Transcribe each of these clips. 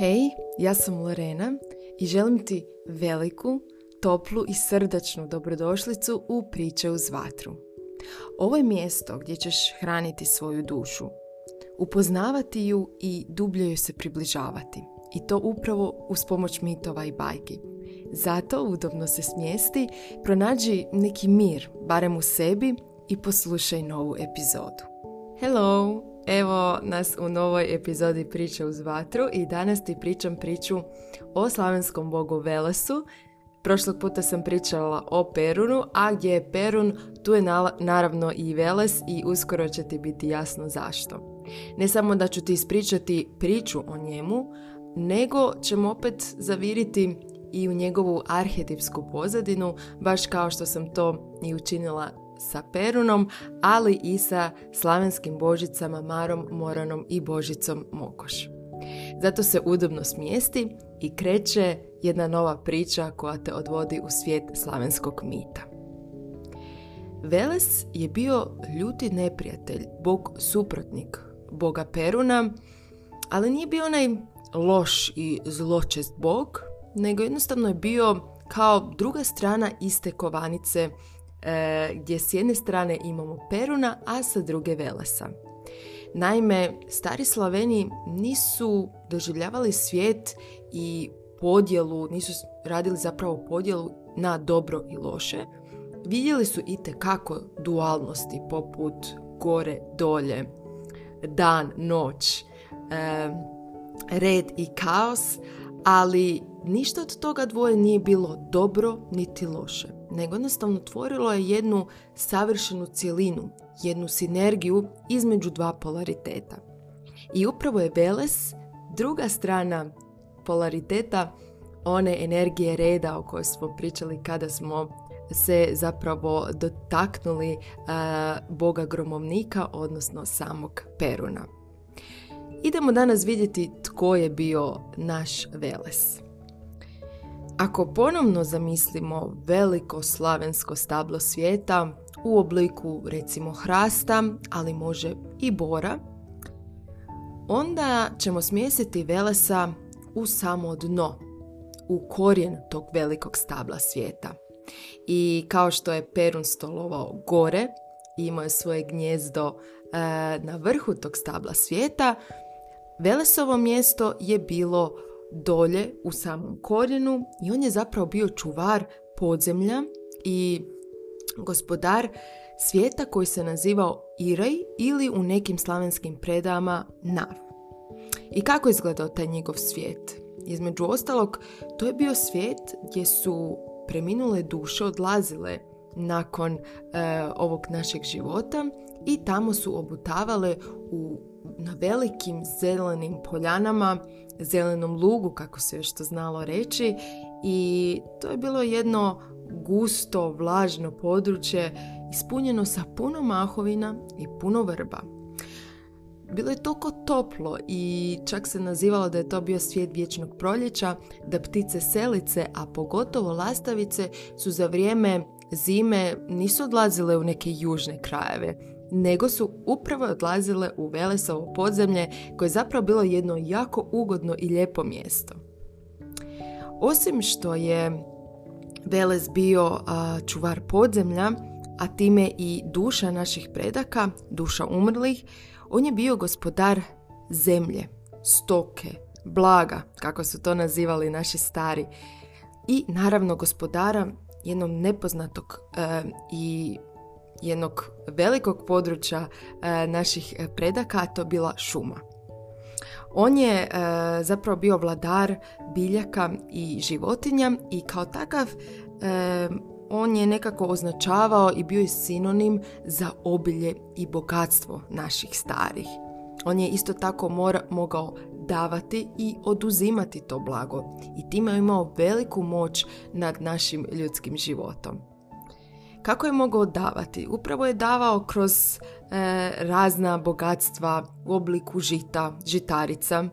Hej, ja sam Lorena i želim ti veliku, toplu i srdačnu dobrodošlicu u Priče uz vatru. Ovo je mjesto gdje ćeš hraniti svoju dušu, upoznavati ju i dublje joj se približavati. I to upravo uz pomoć mitova i bajki. Zato udobno se smjesti, pronađi neki mir, barem u sebi i poslušaj novu epizodu. Hello! Evo nas u novoj epizodi Priče uz vatru i danas ti pričam priču o slavenskom bogu Velesu. Prošlog puta sam pričala o Perunu, a gdje je Perun, tu je naravno i Veles i uskoro će ti biti jasno zašto. Ne samo da ću ti ispričati priču o njemu, nego ćemo opet zaviriti i u njegovu arhetipsku pozadinu, baš kao što sam to i učinila sa Perunom, ali i sa slavenskim božicama Marom, Moranom i Božicom Mokoš. Zato se udobno smijesti i kreće jedna nova priča koja te odvodi u svijet slavenskog mita. Veles je bio ljuti neprijatelj, bog suprotnik boga Peruna, ali nije bio onaj loš i zločest bog, nego jednostavno je bio kao druga strana iste kovanice gdje s jedne strane imamo Peruna, a sa druge Velesa. Naime, stari Slaveni nisu doživljavali svijet i podjelu, nisu radili zapravo podjelu na dobro i loše. Vidjeli su i kako dualnosti poput gore, dolje, dan, noć, e, red i kaos, ali ništa od toga dvoje nije bilo dobro niti loše, nego jednostavno tvorilo je jednu savršenu cjelinu, jednu sinergiju između dva polariteta. I upravo je Veles druga strana polariteta one energije reda o kojoj smo pričali kada smo se zapravo dotaknuli boga gromovnika, odnosno samog Peruna. Idemo danas vidjeti tko je bio naš Veles. Ako ponovno zamislimo veliko slavensko stablo svijeta u obliku recimo hrasta, ali može i bora, onda ćemo smjestiti Velesa u samo dno, u korijen tog velikog stabla svijeta. I kao što je Perun stolovao gore i imao je svoje gnjezdo e, na vrhu tog stabla svijeta, Velesovo mjesto je bilo dolje u samom korijenu i on je zapravo bio čuvar podzemlja i gospodar svijeta koji se nazivao Irej ili u nekim slavenskim predama Nav. I kako je izgledao taj njegov svijet? Između ostalog, to je bio svijet gdje su preminule duše odlazile nakon e, ovog našeg života i tamo su obutavale u, na velikim zelenim poljanama, zelenom lugu, kako se još to znalo reći, i to je bilo jedno gusto, vlažno područje ispunjeno sa puno mahovina i puno vrba. Bilo je toliko toplo i čak se nazivalo da je to bio svijet vječnog proljeća, da ptice selice, a pogotovo lastavice, su za vrijeme zime nisu odlazile u neke južne krajeve, nego su upravo odlazile u Velesovo podzemlje koje je zapravo bilo jedno jako ugodno i lijepo mjesto. Osim što je Veles bio čuvar podzemlja, a time i duša naših predaka, duša umrlih, on je bio gospodar zemlje, stoke, blaga, kako su to nazivali naši stari, i naravno gospodara jednog nepoznatog e, i jednog velikog područja e, naših predaka, a to bila šuma. On je e, zapravo bio vladar biljaka i životinja i kao takav e, on je nekako označavao i bio je sinonim za obilje i bogatstvo naših starih. On je isto tako mora, mogao davati i oduzimati to blago i time je imao veliku moć nad našim ljudskim životom. Kako je mogao davati? Upravo je davao kroz e, razna bogatstva u obliku žita, žitarica.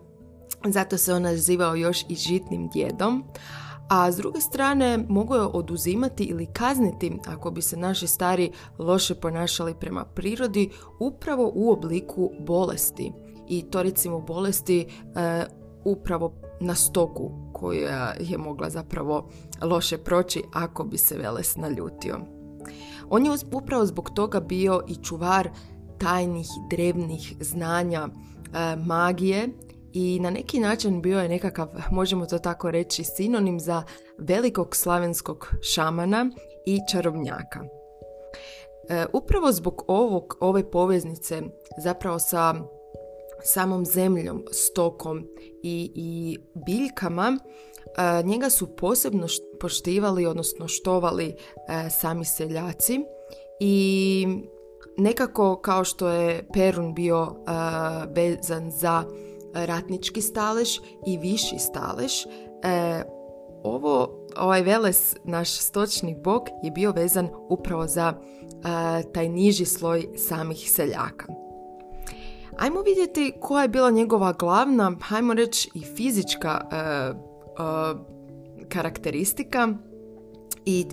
Zato se on nazivao još i žitnim djedom. A s druge strane mogu je oduzimati ili kazniti ako bi se naši stari loše ponašali prema prirodi upravo u obliku bolesti. I to recimo bolesti e, upravo na stoku koja je mogla zapravo loše proći ako bi se Veles naljutio. On je upravo zbog toga bio i čuvar tajnih drevnih znanja e, magije i na neki način bio je nekakav, možemo to tako reći, sinonim za velikog slavenskog šamana i čarobnjaka. E, upravo zbog ovog, ove poveznice zapravo sa samom zemljom, stokom i, i biljkama, e, njega su posebno poštivali, odnosno štovali e, sami seljaci i nekako kao što je Perun bio vezan za ratnički stalež i viši stalež, ovo, ovaj Veles, naš stočni bog, je bio vezan upravo za taj niži sloj samih seljaka. Ajmo vidjeti koja je bila njegova glavna, hajmo reći i fizička karakteristika i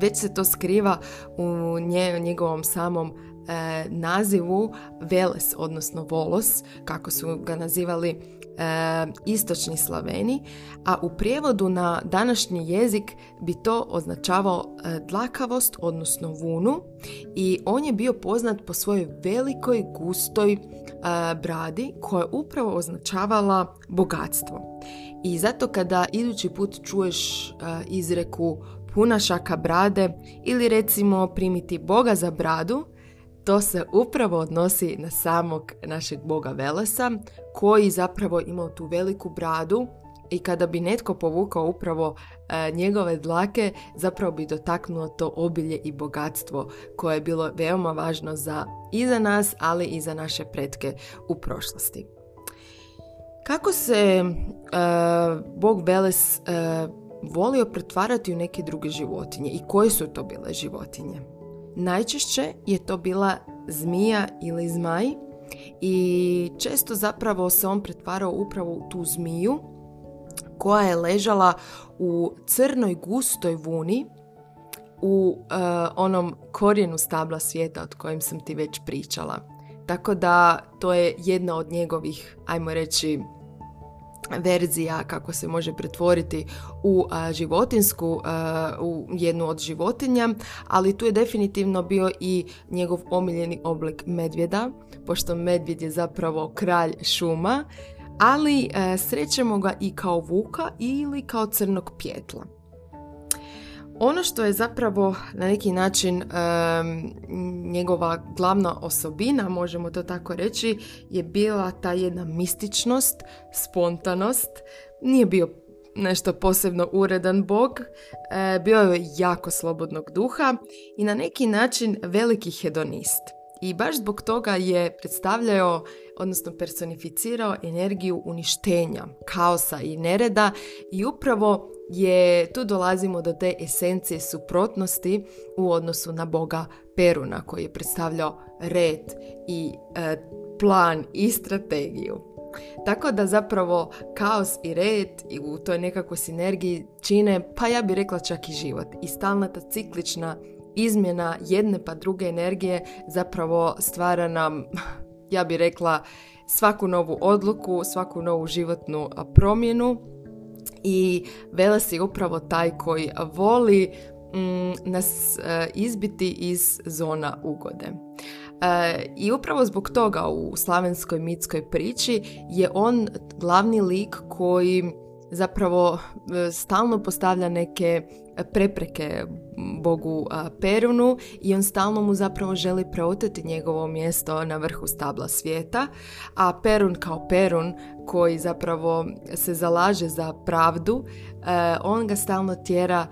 već se to skriva u njegovom samom e, nazivu Veles, odnosno Volos, kako su ga nazivali e, istočni Slaveni, a u prijevodu na današnji jezik bi to označavao e, dlakavost, odnosno vunu i on je bio poznat po svojoj velikoj, gustoj e, bradi koja je upravo označavala bogatstvo. I zato kada idući put čuješ e, izreku puna šaka brade ili recimo primiti Boga za bradu, to se upravo odnosi na samog našeg boga Velesa, koji zapravo imao tu veliku bradu i kada bi netko povukao upravo e, njegove dlake, zapravo bi dotaknuo to obilje i bogatstvo koje je bilo veoma važno za i za nas, ali i za naše pretke u prošlosti. Kako se e, bog Veles e, volio pretvarati u neke druge životinje i koje su to bile životinje? Najčešće je to bila zmija ili zmaj i često zapravo se on pretvarao upravo u tu zmiju koja je ležala u crnoj gustoj vuni u uh, onom korijenu stabla svijeta od kojem sam ti već pričala. Tako da to je jedna od njegovih, ajmo reći, verzija kako se može pretvoriti u životinsku, u jednu od životinja, ali tu je definitivno bio i njegov omiljeni oblik medvjeda, pošto medvjed je zapravo kralj šuma, ali srećemo ga i kao vuka ili kao crnog pjetla. Ono što je zapravo na neki način njegova glavna osobina, možemo to tako reći, je bila ta jedna mističnost, spontanost. Nije bio nešto posebno uredan bog, e, bio je jako slobodnog duha i na neki način veliki hedonist. I baš zbog toga je predstavljao, odnosno personificirao energiju uništenja, kaosa i nereda i upravo je tu dolazimo do te esencije suprotnosti u odnosu na boga Peruna koji je predstavljao red i e, plan i strategiju. Tako da zapravo kaos i red i u toj nekakvoj sinergiji čine, pa ja bih rekla čak i život. I stalna ta ciklična izmjena jedne pa druge energije zapravo stvara nam, ja bih rekla, svaku novu odluku, svaku novu životnu promjenu i Veles je upravo taj koji voli mm, nas e, izbiti iz zona ugode. E, I upravo zbog toga u slavenskoj mitskoj priči je on glavni lik koji zapravo e, stalno postavlja neke prepreke bogu Perunu i on stalno mu zapravo želi preoteti njegovo mjesto na vrhu stabla svijeta, a Perun kao Perun koji zapravo se zalaže za pravdu, e, on ga stalno tjera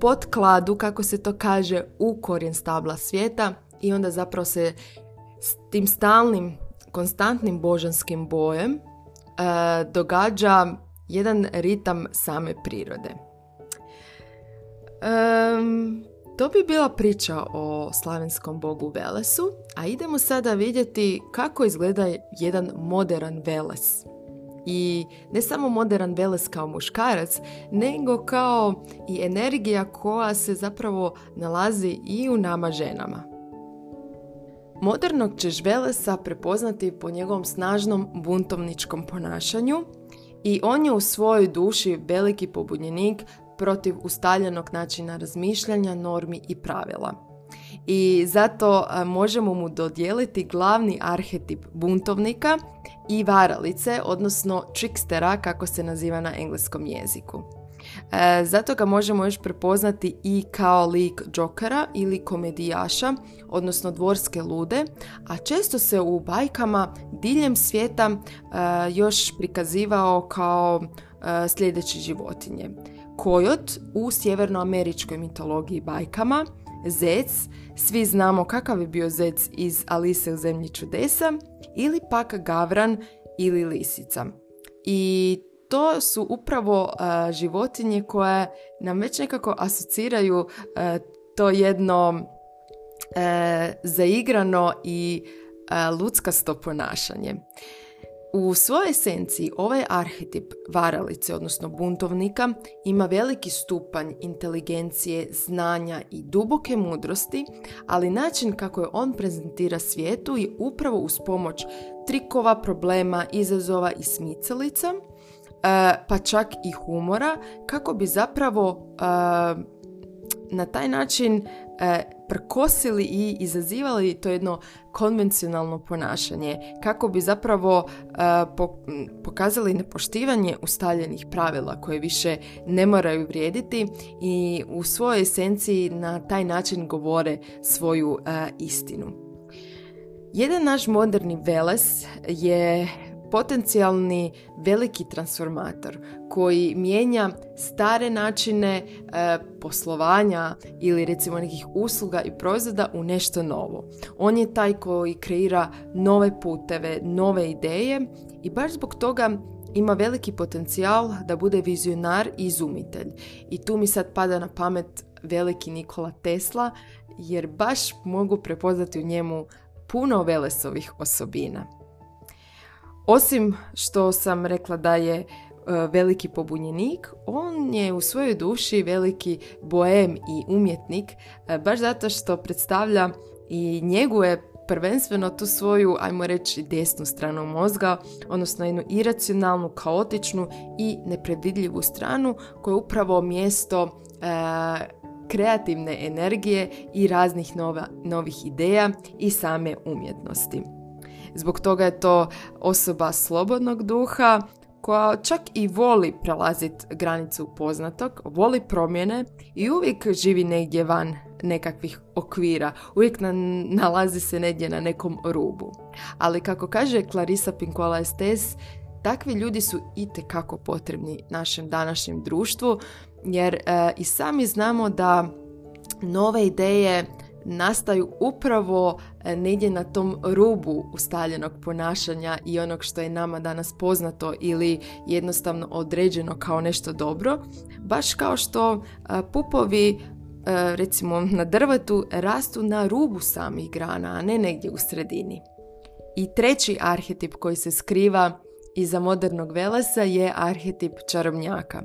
pod kladu, kako se to kaže, u korijen stabla svijeta i onda zapravo se s tim stalnim, konstantnim božanskim bojem e, događa jedan ritam same prirode. Um, to bi bila priča o slavenskom bogu Velesu, a idemo sada vidjeti kako izgleda jedan modern Veles. I ne samo modern Veles kao muškarac, nego kao i energija koja se zapravo nalazi i u nama ženama. Modernog ćeš Velesa prepoznati po njegovom snažnom buntovničkom ponašanju I on je u svojoj duši veliki pobunjenik protiv ustaljenog načina razmišljanja, normi i pravila. I zato možemo mu dodijeliti glavni arhetip buntovnika i varalice, odnosno trickstera kako se naziva na engleskom jeziku. E, zato ga možemo još prepoznati i kao lik džokera ili komedijaša, odnosno dvorske lude, a često se u bajkama diljem svijeta e, još prikazivao kao e, sljedeće životinje. Kojot u sjevernoameričkoj mitologiji bajkama, zec, svi znamo kakav je bio zec iz Alise u zemlji čudesa, ili pak gavran ili lisica. I to su upravo životinje koje nam već nekako asociraju to jedno uh, zaigrano i uh, luckasto ponašanje. U svojoj esenciji ovaj arhetip varalice, odnosno buntovnika, ima veliki stupanj inteligencije, znanja i duboke mudrosti, ali način kako je on prezentira svijetu je upravo uz pomoć trikova, problema, izazova i smicalica, pa čak i humora, kako bi zapravo e, na taj način e, prkosili i izazivali to jedno konvencionalno ponašanje kako bi zapravo e, pokazali nepoštivanje ustaljenih pravila koje više ne moraju vrijediti i u svojoj esenciji na taj način govore svoju e, istinu. Jedan naš moderni veles je potencijalni veliki transformator koji mijenja stare načine e, poslovanja ili recimo nekih usluga i proizvoda u nešto novo. On je taj koji kreira nove puteve, nove ideje i baš zbog toga ima veliki potencijal da bude vizionar i izumitelj. I tu mi sad pada na pamet veliki Nikola Tesla jer baš mogu prepoznati u njemu puno velesovih osobina. Osim što sam rekla da je e, veliki pobunjenik, on je u svojoj duši veliki boem i umjetnik, e, baš zato što predstavlja i njeguje prvenstveno tu svoju, ajmo reći, desnu stranu mozga, odnosno jednu iracionalnu, kaotičnu i nepredvidljivu stranu koja je upravo mjesto e, kreativne energije i raznih nova, novih ideja i same umjetnosti. Zbog toga je to osoba slobodnog duha koja čak i voli prelaziti granicu poznatog, voli promjene i uvijek živi negdje van nekakvih okvira, uvijek nalazi se negdje na nekom rubu. Ali kako kaže Clarissa Pinkola Estes, takvi ljudi su itekako potrebni našem današnjem društvu, jer e, i sami znamo da nove ideje nastaju upravo e, negdje na tom rubu ustaljenog ponašanja i onog što je nama danas poznato ili jednostavno određeno kao nešto dobro, baš kao što e, pupovi e, recimo na drvetu rastu na rubu samih grana, a ne negdje u sredini. I treći arhetip koji se skriva iza modernog velesa je arhetip čarobnjaka.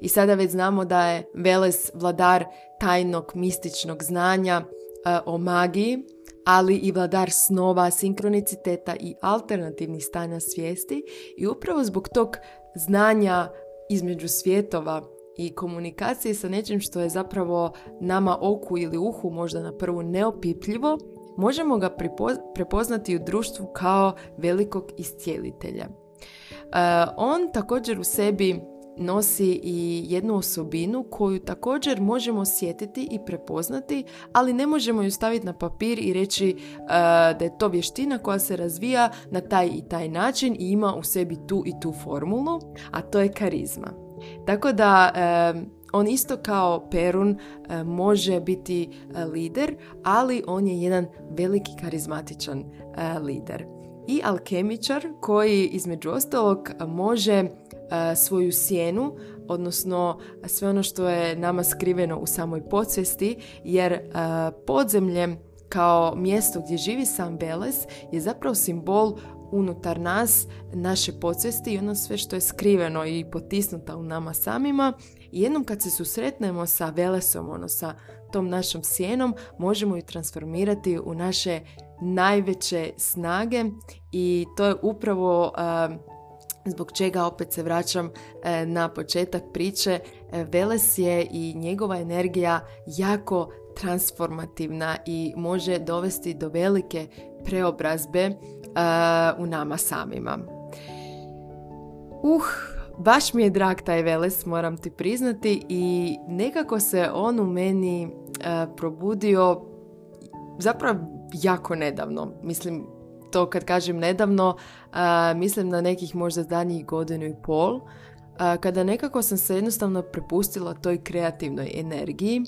I sada već znamo da je Veles vladar tajnog mističnog znanja, o magiji, ali i vladar snova, sinkroniciteta i alternativnih stanja svijesti i upravo zbog tog znanja između svjetova i komunikacije sa nečim što je zapravo nama oku ili uhu možda na prvu neopipljivo, možemo ga prepoznati u društvu kao velikog iscijelitelja. E, on također u sebi nosi i jednu osobinu koju također možemo osjetiti i prepoznati, ali ne možemo ju staviti na papir i reći uh, da je to vještina koja se razvija na taj i taj način i ima u sebi tu i tu formulu, a to je karizma. Tako da uh, on isto kao Perun uh, može biti lider, ali on je jedan veliki karizmatičan lider. I alkemičar koji između ostalog može E, svoju sjenu, odnosno sve ono što je nama skriveno u samoj podsvijesti, jer e, podzemlje kao mjesto gdje živi sam Beles je zapravo simbol unutar nas, naše podsvijesti i ono sve što je skriveno i potisnuta u nama samima. Jednom kad se susretnemo sa Velesom, ono sa tom našom sjenom, možemo ju transformirati u naše najveće snage i to je upravo uh, zbog čega opet se vraćam e, na početak priče, e, Veles je i njegova energija jako transformativna i može dovesti do velike preobrazbe e, u nama samima. Uh, baš mi je drag taj Veles, moram ti priznati i nekako se on u meni probudio zapravo jako nedavno. Mislim, to kad kažem nedavno, mislim na nekih možda zadnjih godinu i pol, kada nekako sam se jednostavno prepustila toj kreativnoj energiji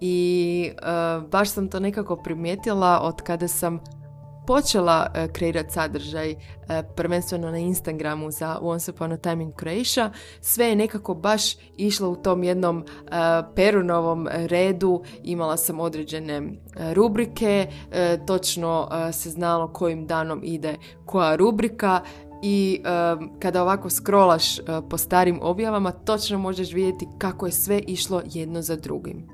i baš sam to nekako primijetila od kada sam počela uh, kreirati sadržaj uh, prvenstveno na Instagramu za Once Upon a Time in Croatia, sve je nekako baš išlo u tom jednom uh, perunovom redu, imala sam određene rubrike, točno se znalo kojim danom ide koja rubrika i kada ovako scrollaš po starim objavama točno možeš vidjeti kako je sve išlo jedno za drugim.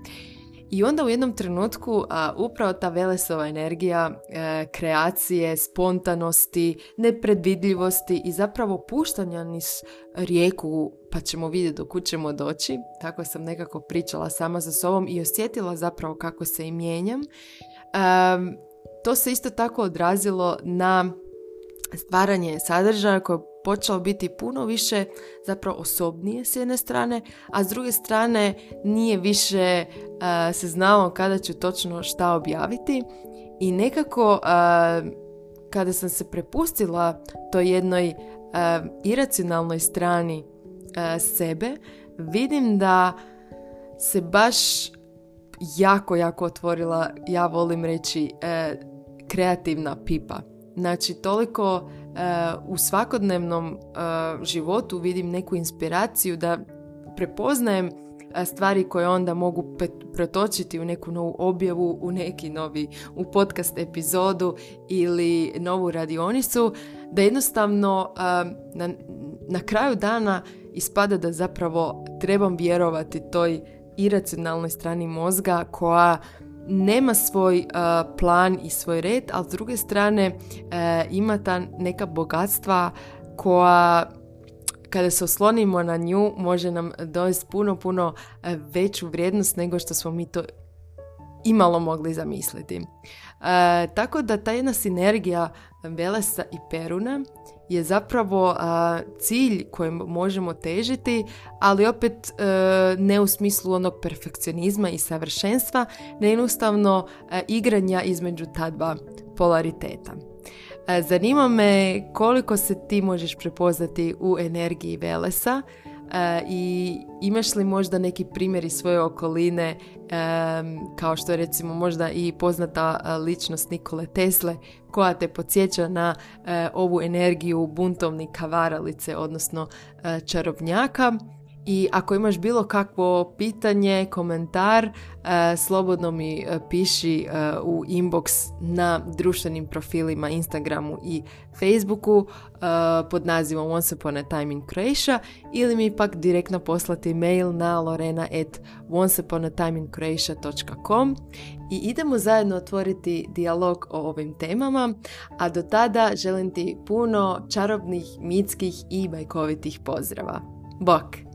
I onda u jednom trenutku a, upravo ta Velesova energija e, kreacije, spontanosti, nepredvidljivosti i zapravo puštanja niz rijeku pa ćemo vidjeti do kud ćemo doći. Tako sam nekako pričala sama za sobom i osjetila zapravo kako se i mijenjam. to se isto tako odrazilo na stvaranje sadržaja koje počelo biti puno više zapravo osobnije s jedne strane, a s druge strane nije više uh, se znalo kada ću točno šta objaviti i nekako uh, kada sam se prepustila to jednoj uh, iracionalnoj strani sebe, vidim da se baš jako, jako otvorila, ja volim reći, kreativna pipa. Znači, toliko u svakodnevnom životu vidim neku inspiraciju da prepoznajem stvari koje onda mogu pretočiti u neku novu objavu, u neki novi, u podcast epizodu ili novu radionicu, da jednostavno na, na kraju dana ispada da zapravo trebam vjerovati toj iracionalnoj strani mozga koja nema svoj uh, plan i svoj red, ali s druge strane uh, ima ta neka bogatstva koja kada se oslonimo na nju može nam dovesti puno, puno uh, veću vrijednost nego što smo mi to imalo mogli zamisliti. tako da ta jedna sinergija Velesa i Peruna je zapravo cilj kojem možemo težiti, ali opet e, ne u smislu onog perfekcionizma i savršenstva, ne jednostavno e, igranja između ta dva polariteta. E, zanima me koliko se ti možeš prepoznati u energiji Velesa i imaš li možda neki primjer iz svoje okoline kao što je recimo možda i poznata ličnost Nikole Tesle koja te podsjeća na e, ovu energiju buntovnika varalice odnosno e, čarobnjaka i ako imaš bilo kakvo pitanje, komentar, e, slobodno mi e, piši e, u inbox na društvenim profilima Instagramu i Facebooku pod nazivom Once Upon a Time in Croatia ili mi pak direktno poslati mail na lorena at onceuponatimeInCroatia.com i idemo zajedno otvoriti dijalog o ovim temama, a do tada želim ti puno čarobnih, mitskih i bajkovitih pozdrava. Bok!